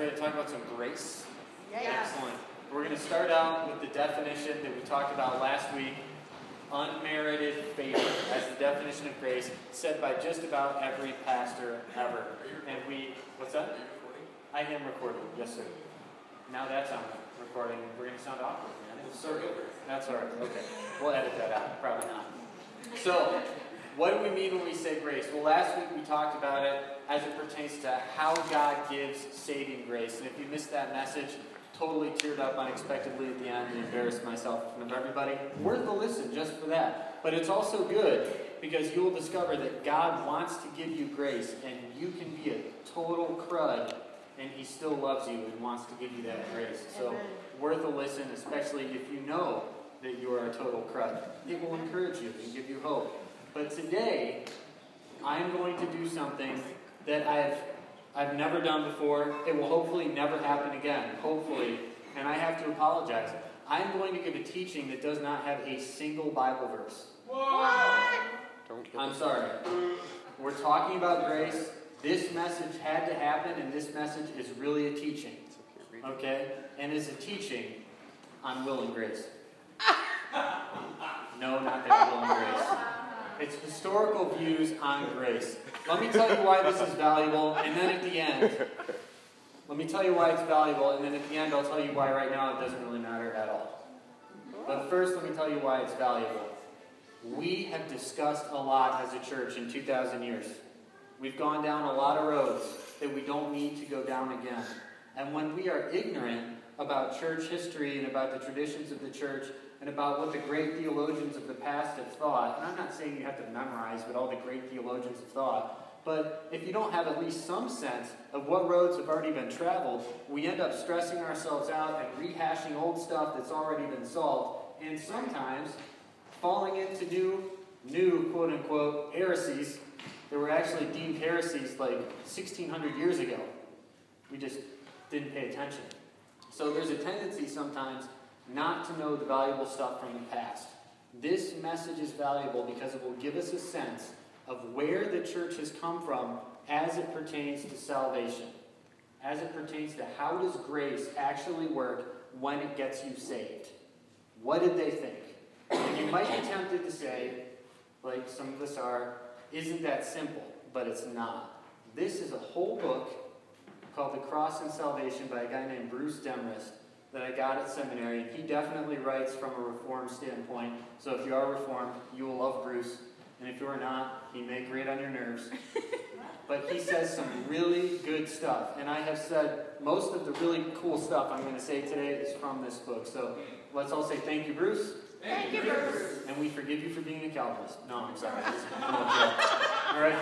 ready to talk about some grace? Yes. Excellent. We're going to start out with the definition that we talked about last week unmerited favor as the definition of grace said by just about every pastor ever. And we, what's that? I am recording, yes, sir. Now that's on recording. We're going to sound awkward, man. It's so good. That's all right. Okay. We'll edit that out. Probably not. So, what do we mean when we say grace? Well, last week we talked about it as it pertains to how God gives saving grace. And if you missed that message, totally teared up unexpectedly at the end and embarrassed myself in front of everybody. Worth a listen just for that. But it's also good because you will discover that God wants to give you grace and you can be a total crud and He still loves you and wants to give you that grace. So, worth a listen, especially if you know that you are a total crud. It will encourage you and give you hope. But today, I'm going to do something that I've I've never done before. It will hopefully never happen again. Hopefully. And I have to apologize. I'm going to give a teaching that does not have a single Bible verse. What? I'm sorry. We're talking about grace. This message had to happen, and this message is really a teaching. Okay? And it's a teaching on will and grace. No, not that will and grace. It's historical views on grace. Let me tell you why this is valuable, and then at the end, let me tell you why it's valuable, and then at the end, I'll tell you why right now it doesn't really matter at all. But first, let me tell you why it's valuable. We have discussed a lot as a church in 2,000 years. We've gone down a lot of roads that we don't need to go down again. And when we are ignorant about church history and about the traditions of the church and about what the great theologians of the past have thought, and I'm not saying you have to memorize what all the great theologians have thought, but if you don't have at least some sense of what roads have already been traveled, we end up stressing ourselves out and rehashing old stuff that's already been solved, and sometimes falling into new, new quote unquote heresies that were actually deemed heresies like 1600 years ago. We just didn't pay attention. So there's a tendency sometimes not to know the valuable stuff from the past. This message is valuable because it will give us a sense of where the church has come from as it pertains to salvation, as it pertains to how does grace actually work when it gets you saved. What did they think? And you might be tempted to say, like some of us are, isn't that simple? But it's not. This is a whole book called The Cross and Salvation by a guy named Bruce Demarest that I got at seminary. He definitely writes from a Reformed standpoint. So if you are Reformed, you will love Bruce. And if you are not, he may grate on your nerves. But he says some really good stuff. And I have said most of the really cool stuff I'm going to say today is from this book. So let's all say thank you, Bruce. Thank you, Bruce. And we forgive you for being a Calvinist. No, I'm sorry. This is no joke. All right.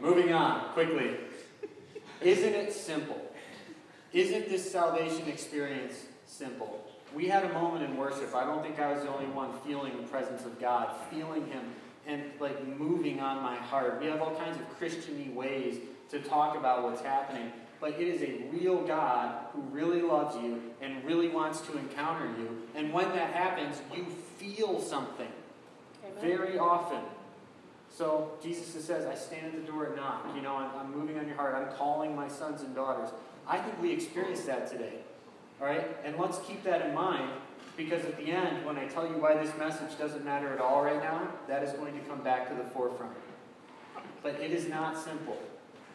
Moving on quickly. Isn't it simple? Isn't this salvation experience simple? We had a moment in worship. I don't think I was the only one feeling the presence of God, feeling Him, and like moving on my heart. We have all kinds of Christiany ways to talk about what's happening, but it is a real God who really loves you and really wants to encounter you. And when that happens, you feel something very often. So Jesus says, I stand at the door and knock. You know, I'm, I'm moving on your heart. I'm calling my sons and daughters. I think we experience that today. All right? And let's keep that in mind because at the end, when I tell you why this message doesn't matter at all right now, that is going to come back to the forefront. But it is not simple.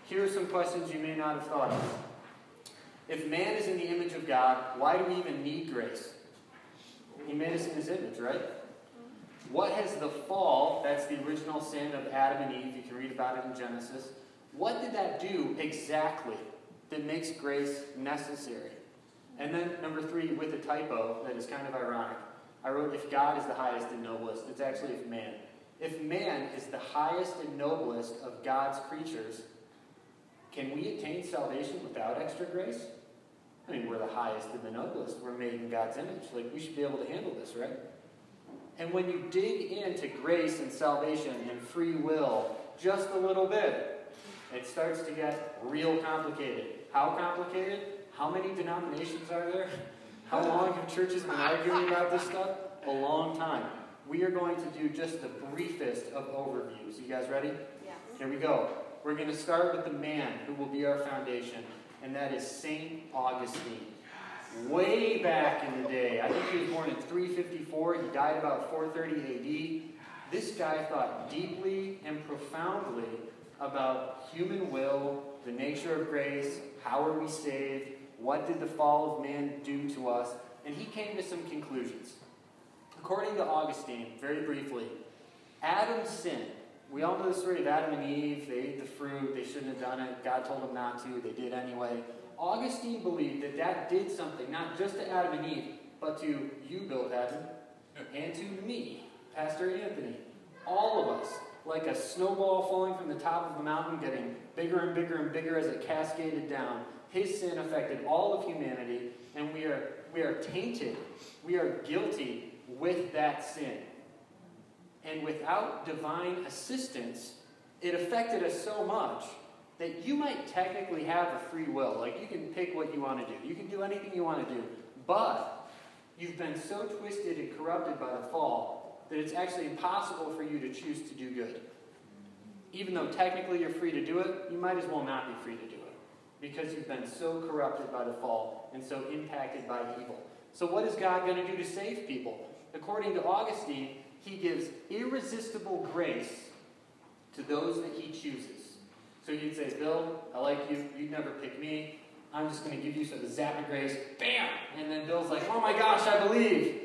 Here are some questions you may not have thought of. If man is in the image of God, why do we even need grace? He made us in his image, right? What has the fall, that's the original sin of Adam and Eve, you can read about it in Genesis, what did that do exactly that makes grace necessary? And then, number three, with a typo that is kind of ironic, I wrote, if God is the highest and noblest. It's actually if man. If man is the highest and noblest of God's creatures, can we attain salvation without extra grace? I mean, we're the highest and the noblest. We're made in God's image. Like, we should be able to handle this, right? And when you dig into grace and salvation and free will just a little bit, it starts to get real complicated. How complicated? How many denominations are there? How long have churches been arguing about this stuff? A long time. We are going to do just the briefest of overviews. You guys ready? Yeah. Here we go. We're going to start with the man who will be our foundation. and that is St. Augustine. Way back in the day, I think he was born in 354, he died about 430 AD. This guy thought deeply and profoundly about human will, the nature of grace, how are we saved, what did the fall of man do to us, and he came to some conclusions. According to Augustine, very briefly, Adam sinned. We all know the story of Adam and Eve. They ate the fruit. They shouldn't have done it. God told them not to. They did anyway. Augustine believed that that did something, not just to Adam and Eve, but to you, Bill Patton, and to me, Pastor Anthony. All of us, like a snowball falling from the top of a mountain, getting bigger and bigger and bigger as it cascaded down. His sin affected all of humanity, and we are, we are tainted. We are guilty with that sin. And without divine assistance, it affected us so much that you might technically have a free will. Like you can pick what you want to do, you can do anything you want to do. But you've been so twisted and corrupted by the fall that it's actually impossible for you to choose to do good. Even though technically you're free to do it, you might as well not be free to do it because you've been so corrupted by the fall and so impacted by evil. So, what is God going to do to save people? According to Augustine, he gives irresistible grace to those that he chooses. So you'd say, Bill, I like you. You'd never pick me. I'm just going to give you some zap of grace. Bam! And then Bill's like, oh my gosh, I believe.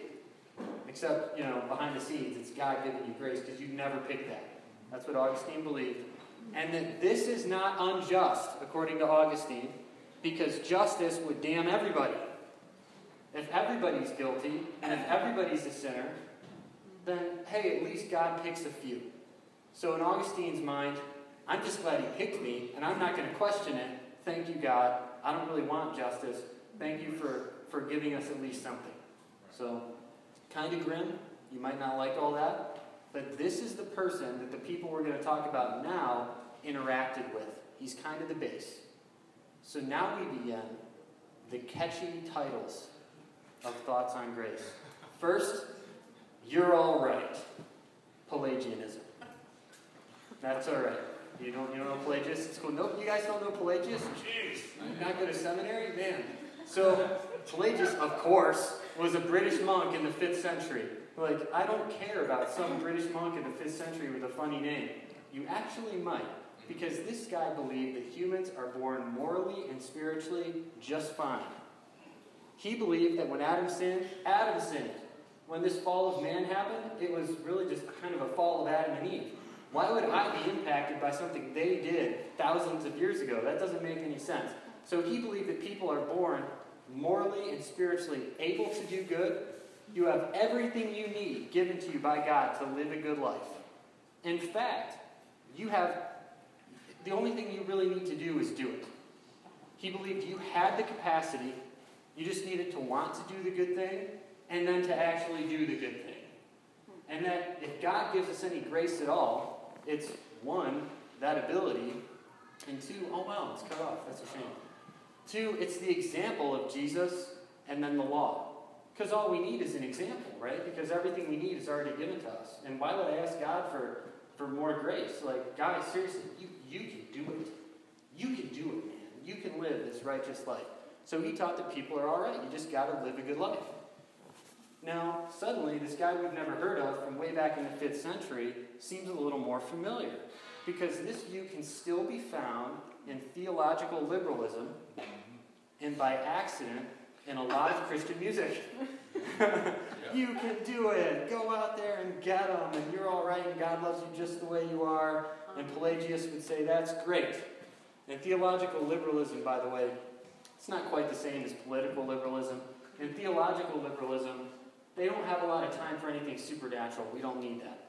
Except, you know, behind the scenes, it's God giving you grace because you never picked that. That's what Augustine believed. And that this is not unjust, according to Augustine, because justice would damn everybody. If everybody's guilty, and if everybody's a sinner, then hey, at least God picks a few. So in Augustine's mind, I'm just glad he picked me, and I'm not going to question it. Thank you, God. I don't really want justice. Thank you for, for giving us at least something. So, kind of grim. You might not like all that. But this is the person that the people we're going to talk about now interacted with. He's kind of the base. So now we begin the catchy titles of Thoughts on Grace. First, You're All Right. Pelagianism. That's all right. You don't, you don't know Pelagius? It's cool. Nope, you guys don't know Pelagius? Jeez, not go to seminary? Man. So, Pelagius, of course, was a British monk in the 5th century. Like, I don't care about some British monk in the 5th century with a funny name. You actually might, because this guy believed that humans are born morally and spiritually just fine. He believed that when Adam sinned, Adam sinned. When this fall of man happened, it was really just kind of a fall of Adam and Eve. Why would I be impacted by something they did thousands of years ago? That doesn't make any sense. So he believed that people are born morally and spiritually able to do good. You have everything you need given to you by God to live a good life. In fact, you have the only thing you really need to do is do it. He believed you had the capacity, you just needed to want to do the good thing and then to actually do the good thing. And that if God gives us any grace at all, it's one, that ability, and two, oh wow, it's cut off. That's a shame. Two, it's the example of Jesus and then the law. Because all we need is an example, right? Because everything we need is already given to us. And why would I ask God for, for more grace? Like, guys, seriously, you, you can do it. You can do it, man. You can live this righteous life. So he taught that people are all right. You just got to live a good life. Now, suddenly, this guy we've never heard of from way back in the 5th century seems a little more familiar because this view can still be found in theological liberalism and by accident in a lot of Christian music. you can do it. Go out there and get them, and you're all right, and God loves you just the way you are. And Pelagius would say, That's great. And theological liberalism, by the way, it's not quite the same as political liberalism. In theological liberalism, they don't have a lot of time for anything supernatural. We don't need that.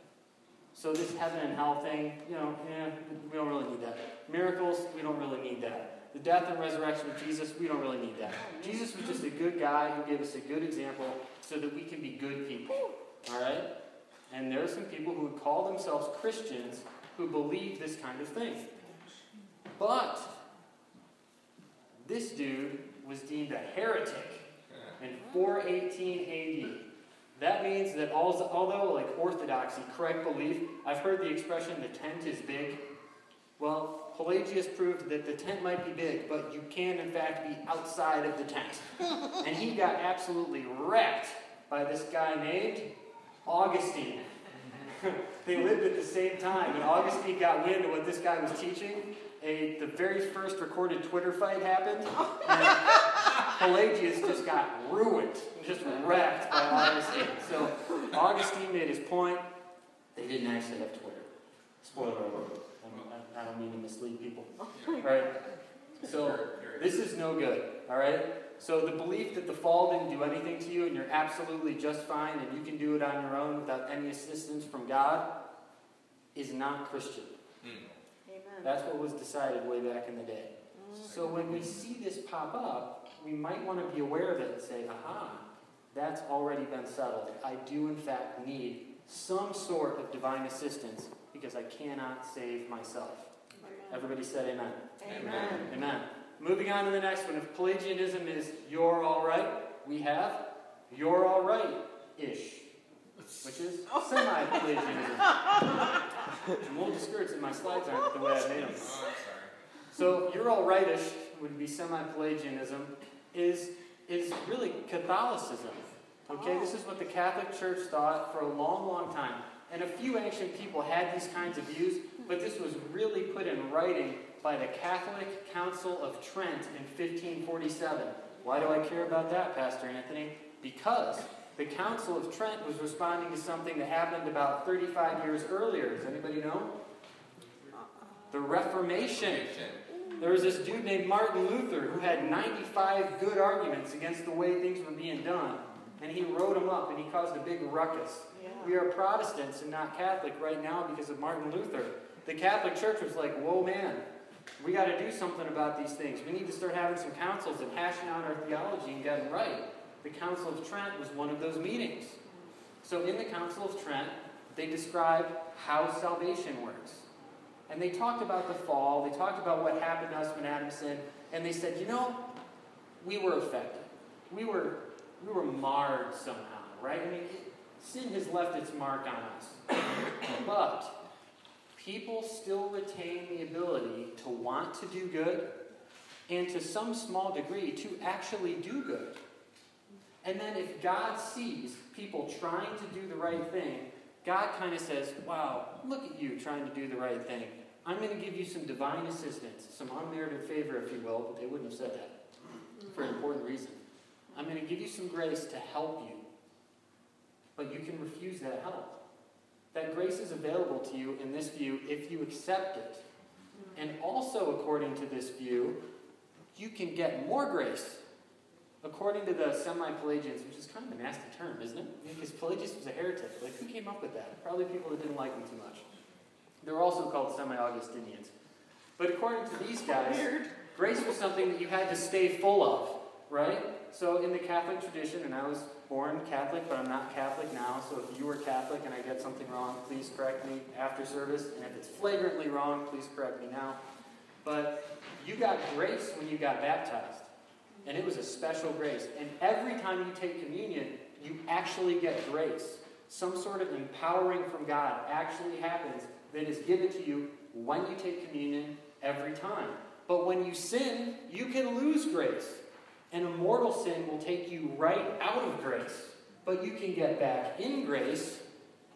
So this heaven and hell thing, you know, yeah, we don't really need that. Miracles, we don't really need that. The death and resurrection of Jesus, we don't really need that. Jesus was just a good guy who gave us a good example so that we can be good people. All right? And there are some people who would call themselves Christians who believe this kind of thing. But this dude was deemed a heretic in 418 AD. That means that although, like orthodoxy, correct belief, I've heard the expression the tent is big. Well, Pelagius proved that the tent might be big, but you can, in fact, be outside of the tent. and he got absolutely wrecked by this guy named Augustine. they lived at the same time, and Augustine got wind of what this guy was teaching. A, the very first recorded Twitter fight happened, Pelagius just got ruined, just wrecked by Augustine. So Augustine made his point. They didn't actually have Twitter. Spoiler alert. I don't mean to mislead people. Right? So this is no good. All right? So the belief that the fall didn't do anything to you and you're absolutely just fine and you can do it on your own without any assistance from God is not Christian. Hmm. Amen. That's what was decided way back in the day. So when we see this pop up, we might want to be aware of it and say, aha, that's already been settled. I do, in fact, need some sort of divine assistance because I cannot save myself. Everybody said amen. Amen. Amen. Moving on to the next one. If Pelagianism is you're all right, we have you're all right ish, which is semi Pelagianism. I'm a little discouraged that my slides aren't the way I made them. Oh, sorry. So you're all rightish would be semi-Pelagianism is is really Catholicism. Okay, this is what the Catholic Church thought for a long, long time. And a few ancient people had these kinds of views, but this was really put in writing by the Catholic Council of Trent in 1547. Why do I care about that, Pastor Anthony? Because the Council of Trent was responding to something that happened about 35 years earlier. Does anybody know? The Reformation. There was this dude named Martin Luther who had 95 good arguments against the way things were being done. And he wrote them up and he caused a big ruckus. We are Protestants and not Catholic right now because of Martin Luther. The Catholic Church was like, whoa, man, we got to do something about these things. We need to start having some councils and hashing out our theology and getting right. The Council of Trent was one of those meetings. So in the Council of Trent, they described how salvation works. And they talked about the fall, they talked about what happened to us when Adam sinned, and they said, you know, we were affected. We were, we were marred somehow, right? I mean, sin has left its mark on us. but people still retain the ability to want to do good and to some small degree to actually do good. And then if God sees people trying to do the right thing, God kind of says, Wow, look at you trying to do the right thing. I'm going to give you some divine assistance, some unmerited favor, if you will, but they wouldn't have said that for an important reason. I'm going to give you some grace to help you, but you can refuse that help. That grace is available to you in this view if you accept it. And also, according to this view, you can get more grace. According to the semi Pelagians, which is kind of a nasty term, isn't it? Because Pelagius was a heretic. Like, who came up with that? Probably people that didn't like him too much. They were also called semi Augustinians. But according to these guys, grace was something that you had to stay full of, right? So in the Catholic tradition, and I was born Catholic, but I'm not Catholic now, so if you were Catholic and I get something wrong, please correct me after service. And if it's flagrantly wrong, please correct me now. But you got grace when you got baptized. And it was a special grace. And every time you take communion, you actually get grace. Some sort of empowering from God actually happens that is given to you when you take communion every time. But when you sin, you can lose grace. And a mortal sin will take you right out of grace. But you can get back in grace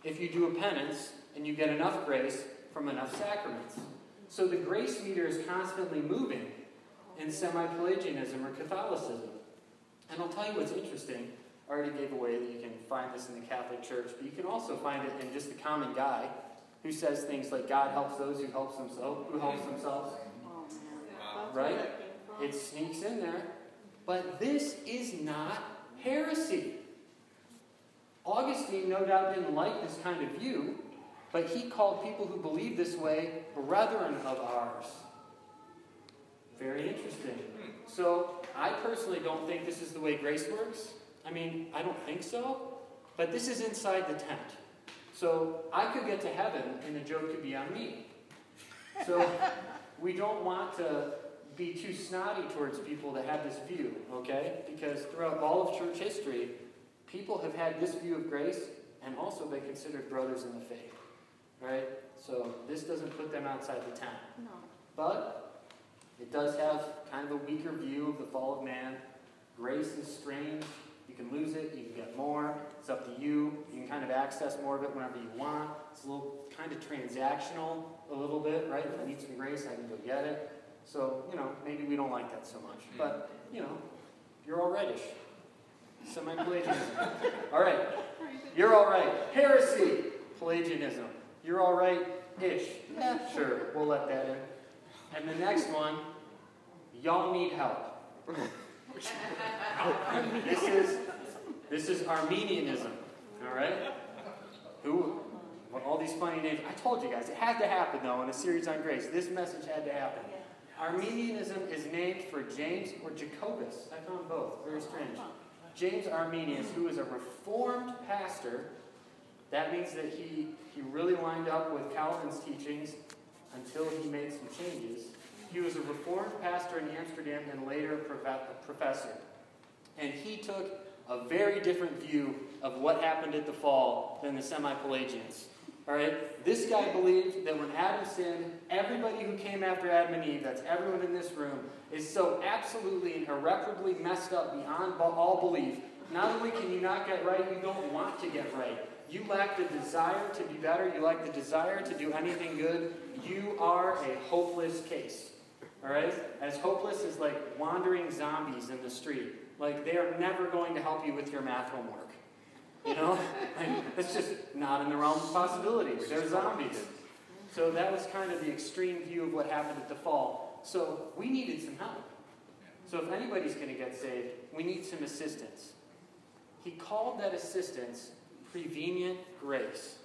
if you do a penance and you get enough grace from enough sacraments. So the grace meter is constantly moving in semi Pelagianism or Catholicism. And I'll tell you what's interesting. I already gave away that you can find this in the Catholic Church, but you can also find it in just the common guy who says things like God helps those who helps themselves, who helps themselves. Right? It sneaks in there. But this is not heresy. Augustine, no doubt, didn't like this kind of view, but he called people who believe this way brethren of ours. Very interesting. So, I personally don't think this is the way grace works. I mean, I don't think so, but this is inside the tent. So, I could get to heaven and the joke could be on me. So, we don't want to be too snotty towards people that have this view, okay? Because throughout all of church history, people have had this view of grace and also been considered brothers in the faith, right? So this doesn't put them outside the tent. No. But it does have kind of a weaker view of the fall of man. Grace is strange. You can lose it, you can get more. It's up to you. You can kind of access more of it whenever you want. It's a little kind of transactional, a little bit, right? If I need some grace, I can go get it. So, you know, maybe we don't like that so much. Hmm. But, you know, you're all rightish. Semi-Pelagianism. all right. You're all right. Heresy. Pelagianism. You're all right-ish. Yeah, sure. We'll let that in. And the next one, y'all need help. this is this is Arminianism. All right. Who? All these funny names. I told you guys it had to happen though in a series on grace. This message had to happen. Arminianism is named for James or Jacobus. I found both. Very strange. James Arminius, who was a reformed pastor. That means that he, he really lined up with Calvin's teachings until he made some changes. He was a reformed pastor in Amsterdam and later a professor. And he took a very different view of what happened at the fall than the semi Pelagians. All right? This guy believed that when Adam sinned, everybody who came after Adam and Eve, that's everyone in this room, is so absolutely and irreparably messed up beyond all belief. Not only can you not get right, you don't want to get right. You lack the desire to be better. You lack the desire to do anything good. You are a hopeless case. All right? As hopeless as like wandering zombies in the street. Like they are never going to help you with your math homework. You know? Like, it's just not in the realm of possibilities. They're zombies. So that was kind of the extreme view of what happened at the fall. So we needed some help. So if anybody's going to get saved, we need some assistance. He called that assistance prevenient grace.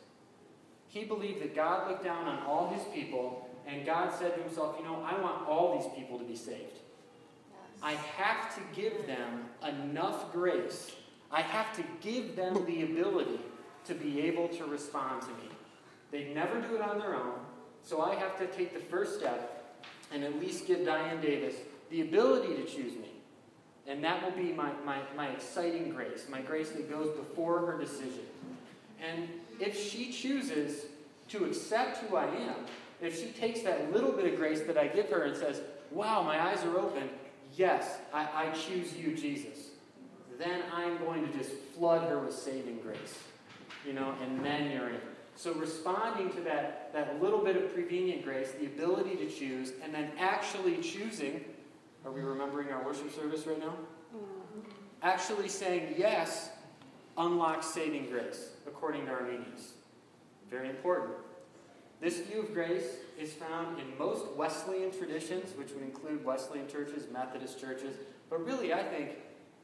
He believed that God looked down on all his people, and God said to himself, You know, I want all these people to be saved. I have to give them enough grace I have to give them the ability to be able to respond to me. They never do it on their own, so I have to take the first step and at least give Diane Davis the ability to choose me. And that will be my, my, my exciting grace, my grace that goes before her decision. And if she chooses to accept who I am, if she takes that little bit of grace that I give her and says, Wow, my eyes are open, yes, I, I choose you, Jesus then I'm going to just flood her with saving grace. You know, and then you're in. So responding to that, that little bit of prevenient grace, the ability to choose, and then actually choosing, are we remembering our worship service right now? Actually saying yes unlocks saving grace, according to Arminius. Very important. This view of grace is found in most Wesleyan traditions, which would include Wesleyan churches, Methodist churches, but really, I think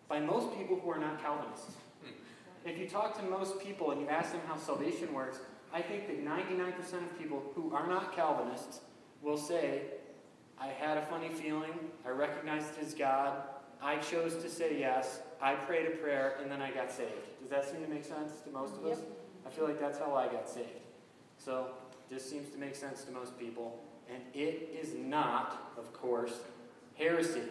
by most people who are not Calvinists. Hmm. If you talk to most people and you ask them how salvation works, I think that 99% of people who are not Calvinists will say, I had a funny feeling, I recognized it as God, I chose to say yes, I prayed a prayer, and then I got saved. Does that seem to make sense to most of us? Yep. I feel like that's how I got saved. So, this seems to make sense to most people. And it is not, of course, heresy.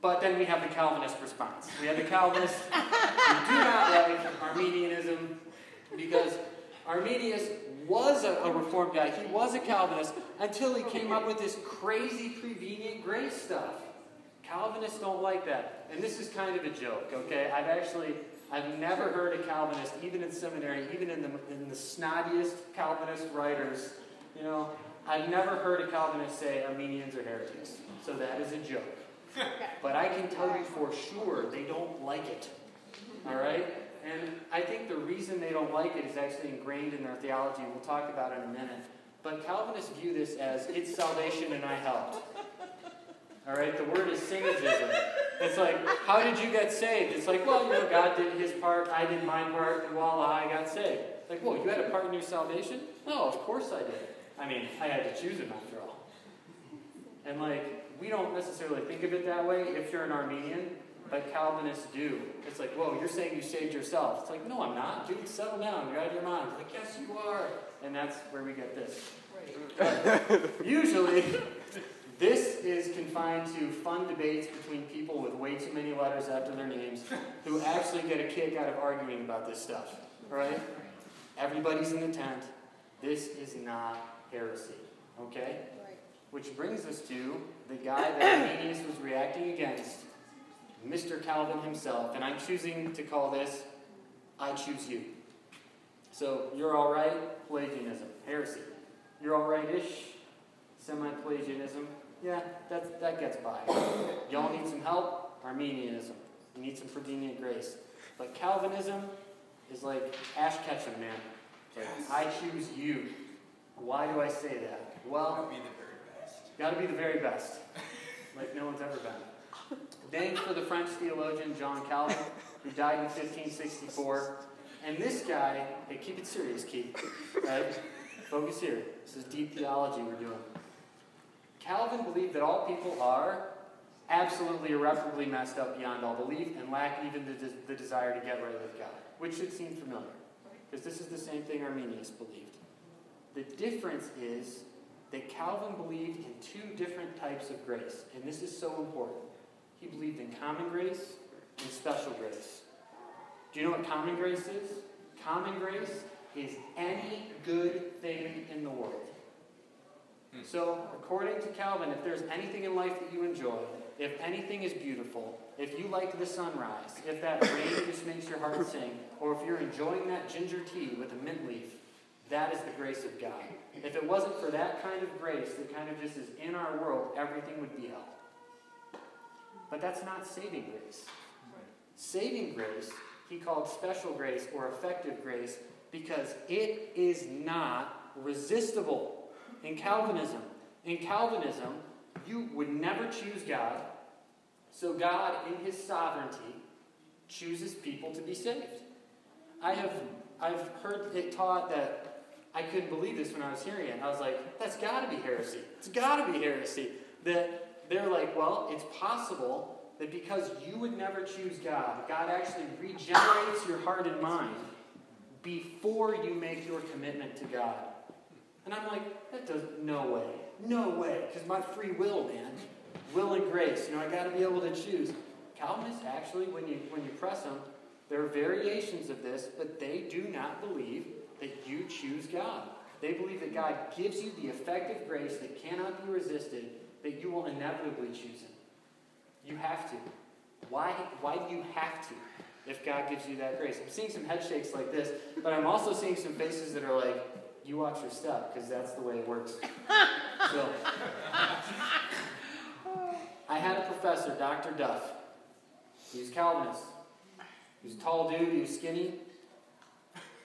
But then we have the Calvinist response. We have the Calvinists who do not like Arminianism because Arminius was a, a, reformed guy. He was a Calvinist until he came up with this crazy prevenient grace stuff. Calvinists don't like that. And this is kind of a joke, okay? I've actually, I've never heard a Calvinist, even in seminary, even in the, in the snottiest Calvinist writers, you know, I've never heard a Calvinist say Arminians are heretics. So that is a joke. but I can tell you for sure they don't like it. All right? And I think the reason they don't like it is actually ingrained in their theology. We'll talk about it in a minute. But Calvinists view this as it's salvation and I helped. All right? The word is synergism. It's like, how did you get saved? It's like, well, you know, God did his part, I did my part, and voila, I got saved. Like, well, you had a part in your salvation? No, of course I did. I mean, I had to choose him after all. And like, we don't necessarily think of it that way if you're an Arminian, but Calvinists do. It's like, whoa, you're saying you saved yourself. It's like, no, I'm not. Dude, settle down. You're out of your mind. It's like, yes, you are. And that's where we get this. usually, this is confined to fun debates between people with way too many letters after their names who actually get a kick out of arguing about this stuff. Right? Everybody's in the tent. This is not heresy. Okay? Which brings us to the guy that Arminius was reacting against, Mr. Calvin himself. And I'm choosing to call this I Choose You. So you're all right, Pelagianism, heresy. You're all right ish, semi Pelagianism. Yeah, that's, that gets by. Y'all need some help? Arminianism. You need some prevenient grace. But Calvinism is like Ash Ketchum, man. Like, I choose you. Why do I say that? Well, gotta be the very best. got to be the very best, like no one's ever been. Named for the French theologian John Calvin, who died in 1564. And this guy, hey, keep it serious, Keith. Right? Focus here. This is deep theology we're doing. Calvin believed that all people are absolutely irreparably messed up beyond all belief and lack even the, de- the desire to get right with God, which should seem familiar, because this is the same thing Arminius believed. The difference is that Calvin believed in two different types of grace, and this is so important. He believed in common grace and special grace. Do you know what common grace is? Common grace is any good thing in the world. So, according to Calvin, if there's anything in life that you enjoy, if anything is beautiful, if you like the sunrise, if that rain just makes your heart sing, or if you're enjoying that ginger tea with a mint leaf, that is the grace of God. If it wasn't for that kind of grace that kind of just is in our world, everything would be hell. But that's not saving grace. Saving grace, he called special grace or effective grace because it is not resistible. In Calvinism, in Calvinism, you would never choose God, so God, in his sovereignty, chooses people to be saved. I have I've heard it taught that I couldn't believe this when I was hearing it. I was like, that's got to be heresy. It's got to be heresy. That they're like, well, it's possible that because you would never choose God, God actually regenerates your heart and mind before you make your commitment to God. And I'm like, that does no way. No way. Because my free will, man. Will and grace. You know, I gotta be able to choose. Calvinists actually, when you when you press them, there are variations of this, but they do not believe that you choose God. They believe that God gives you the effective grace that cannot be resisted, that you will inevitably choose Him. You have to. Why, why do you have to if God gives you that grace? I'm seeing some head shakes like this, but I'm also seeing some faces that are like, you watch your step, because that's the way it works. So, I had a professor, Dr. Duff. He was Calvinist. He was a tall dude, he was skinny,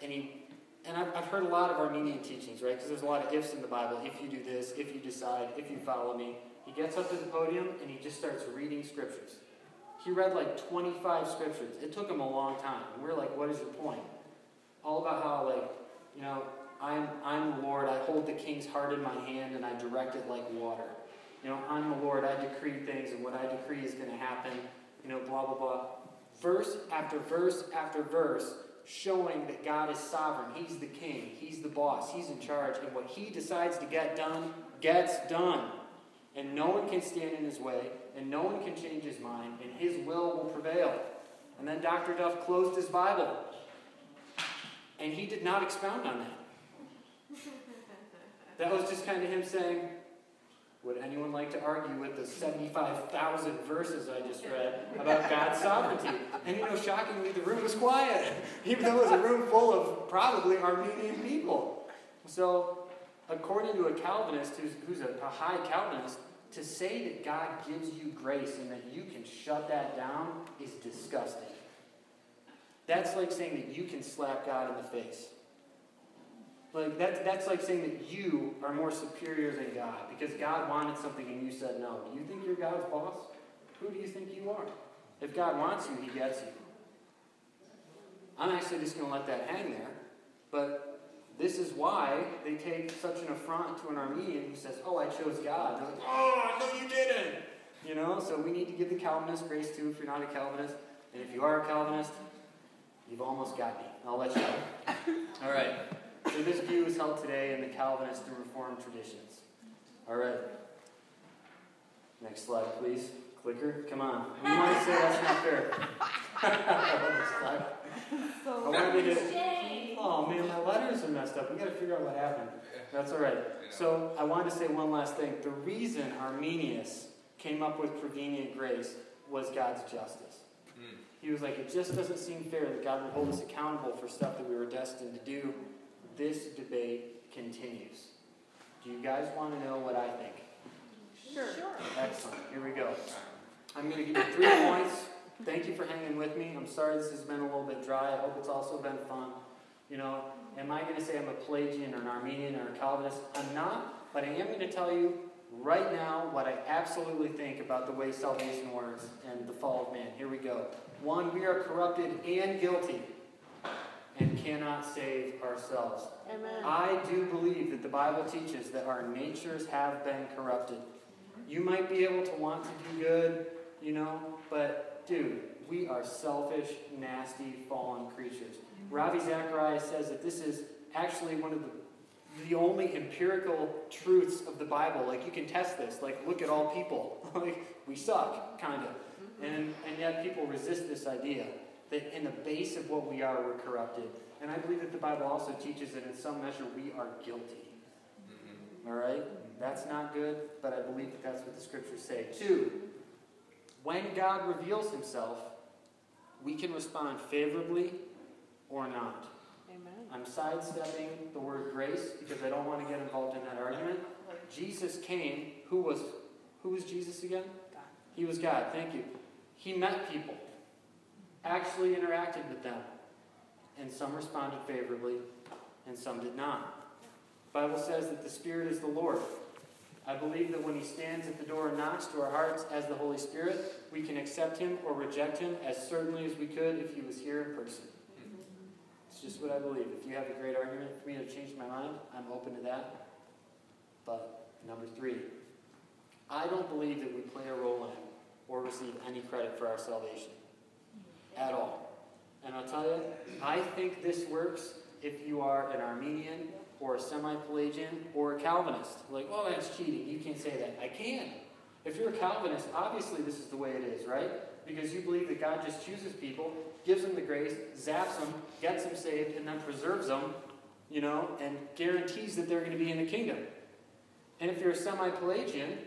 and he and I've, I've heard a lot of Arminian teachings, right? Because there's a lot of ifs in the Bible. If you do this, if you decide, if you follow me. He gets up to the podium and he just starts reading scriptures. He read like 25 scriptures. It took him a long time. And we're like, what is your point? All about how, like, you know, I'm, I'm the Lord. I hold the king's heart in my hand and I direct it like water. You know, I'm the Lord. I decree things and what I decree is going to happen. You know, blah, blah, blah. Verse after verse after verse showing that God is sovereign. He's the king. He's the boss. He's in charge. And what he decides to get done gets done. And no one can stand in his way, and no one can change his mind, and his will will prevail. And then Dr. Duff closed his Bible. And he did not expound on that. That was just kind of him saying, Would anyone like to argue with the 75,000 verses I just read about God's sovereignty? And you know, shockingly, the room was quiet, even though it was a room full of probably Arminian people. So, according to a Calvinist who's, who's a, a high Calvinist, to say that God gives you grace and that you can shut that down is disgusting. That's like saying that you can slap God in the face. Like that, that's like saying that you are more superior than God because God wanted something and you said no. Do you think you're God's boss? Who do you think you are? If God wants you, He gets you. I'm actually just going to let that hang there. But this is why they take such an affront to an Arminian who says, "Oh, I chose God." Like, "Oh, no, you didn't." You know. So we need to give the Calvinist grace too. If you're not a Calvinist, and if you are a Calvinist, you've almost got me. I'll let you know. All right. So this view is held today in the Calvinist and Reformed traditions. All right. Next slide, please. Clicker, come on. You might say that's not fair. Next slide. I wanted to. Oh man, my letters are messed up. We got to figure out what happened. That's all right. So I wanted to say one last thing. The reason Arminius came up with prevenient grace was God's justice. Mm. He was like, it just doesn't seem fair that God would hold us accountable for stuff that we were destined to do. This debate continues. Do you guys want to know what I think? Sure. Excellent. Here we go. I'm going to give you three points. Thank you for hanging with me. I'm sorry this has been a little bit dry. I hope it's also been fun. You know, am I going to say I'm a Pelagian or an Arminian or a Calvinist? I'm not, but I am going to tell you right now what I absolutely think about the way salvation works and the fall of man. Here we go. One, we are corrupted and guilty and cannot save ourselves. Amen. I do believe that the Bible teaches that our natures have been corrupted. You might be able to want to do good, you know, but dude, we are selfish, nasty, fallen creatures. Ravi Zacharias says that this is actually one of the the only empirical truths of the Bible. Like you can test this. Like look at all people. like we suck, kind of. Mm-hmm. And and yet people resist this idea that in the base of what we are, we're corrupted. And I believe that the Bible also teaches that in some measure we are guilty. Mhm. All right? That's not good, but I believe that that's what the scriptures say. Two, when God reveals himself, we can respond favorably or not. Amen. I'm sidestepping the word grace because I don't want to get involved in that argument. Jesus came, who was who was Jesus again? God. He was God, thank you. He met people, actually interacted with them, and some responded favorably and some did not. The Bible says that the Spirit is the Lord. I believe that when He stands at the door and knocks to our hearts as the Holy Spirit, we can accept Him or reject Him as certainly as we could if He was here in person. It's just what I believe. If you have a great argument for me to change my mind, I'm open to that. But number three, I don't believe that we play a role in or receive any credit for our salvation at all. And I'll tell you, I think this works if you are an Arminian or a semi Pelagian or a Calvinist. Like, oh, that's cheating. You can't say that. I can. If you're a Calvinist, obviously this is the way it is, right? Because you believe that God just chooses people, gives them the grace, zaps them, gets them saved, and then preserves them, you know, and guarantees that they're going to be in the kingdom. And if you're a semi Pelagian,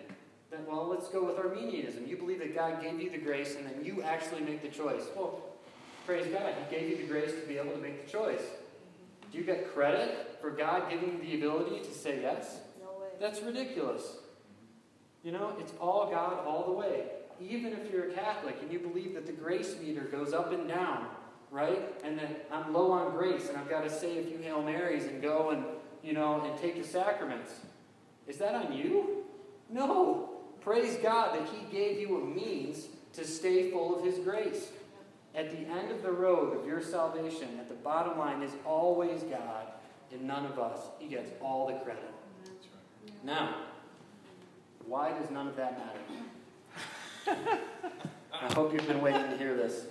then, well, let's go with Arminianism. You believe that God gave you the grace and then you actually make the choice. Well, praise God, He gave you the grace to be able to make the choice. Do you get credit for God giving you the ability to say yes? No way. That's ridiculous. You know, it's all God all the way. Even if you're a Catholic and you believe that the grace meter goes up and down, right? And that I'm low on grace and I've got to say a few Hail Marys and go and, you know, and take the sacraments. Is that on you? No. Praise God that He gave you a means to stay full of His grace. At the end of the road of your salvation, at the bottom line, is always God and none of us. He gets all the credit. Right. Now, why does none of that matter? I hope you've been waiting to hear this.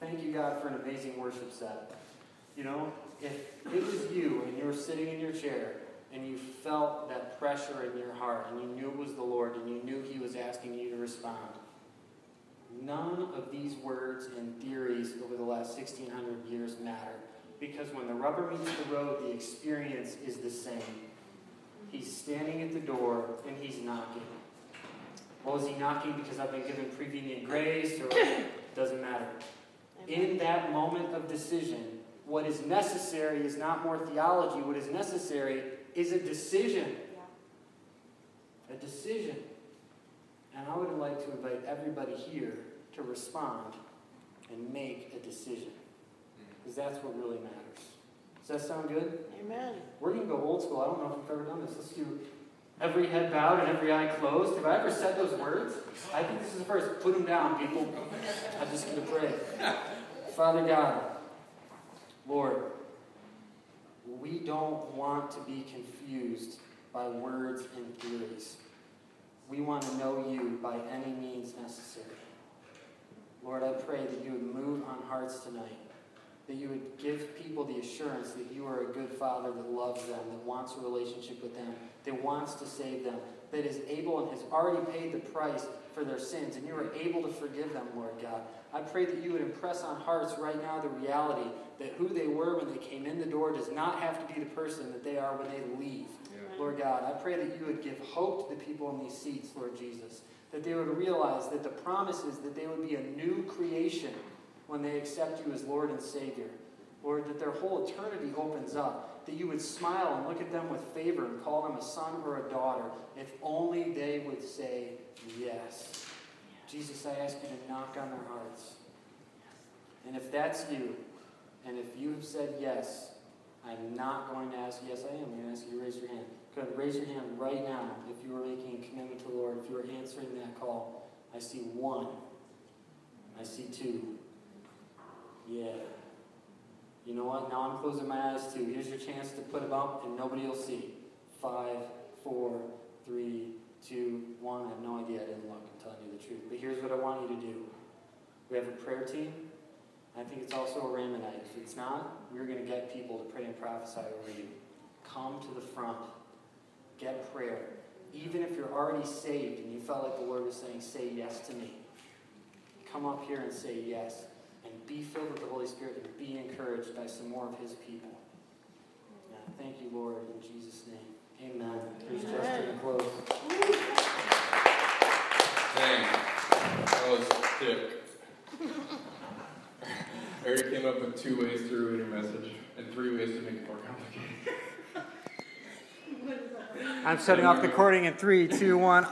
Thank you, God, for an amazing worship set. You know, if it was you and you were sitting in your chair and you felt that pressure in your heart and you knew it was the Lord and you knew He was asking you to respond, none of these words and theories over the last 1600 years matter. Because when the rubber meets the road, the experience is the same. He's standing at the door and he's knocking. Well, is he knocking because I've been given prevenient grace or doesn't matter? In that moment of decision, what is necessary is not more theology. What is necessary is a decision. A decision. And I would like to invite everybody here to respond and make a decision. Mm. Because that's what really matters. Does that sound good? Amen. We're going to go old school. I don't know if we've ever done this. Let's do every head bowed and every eye closed. Have I ever said those words? I think this is the first. Put them down, people. I'm just going to pray. Father God, Lord, we don't want to be confused by words and theories. We want to know you by any means necessary. Lord, I pray that you would move on hearts tonight, that you would give people the assurance that you are a good father that loves them, that wants a relationship with them, that wants to save them, that is able and has already paid the price for their sins, and you are able to forgive them, Lord God. I pray that you would impress on hearts right now the reality that who they were when they came in the door does not have to be the person that they are when they leave. Lord God, I pray that you would give hope to the people in these seats, Lord Jesus. That they would realize that the promise is that they would be a new creation when they accept you as Lord and Savior. Lord, that their whole eternity opens up. That you would smile and look at them with favor and call them a son or a daughter, if only they would say yes. Jesus, I ask you to knock on their hearts. And if that's you, and if you have said yes, I'm not going to ask, yes, I am. I'm going to ask you to raise your hand. Go raise your hand right now if you are making a commitment to the Lord, if you are answering that call. I see one. I see two. Yeah. You know what? Now I'm closing my eyes too. Here's your chance to put them up and nobody will see. Five, four, three, two, one. I have no idea. I didn't look. I'm telling you the truth. But here's what I want you to do. We have a prayer team. I think it's also a Ramonite. If it's not, we're going to get people to pray and prophesy over you. Come to the front. Get prayer. Even if you're already saved and you felt like the Lord was saying, say yes to me. Come up here and say yes. And be filled with the Holy Spirit and be encouraged by some more of His people. Yeah, thank you, Lord, in Jesus' name. Amen. Here's Justin to close. Dang, that was thick. Eric came up with two ways to ruin your message and three ways to make it more complicated. I'm shutting off the recording in three, two, one.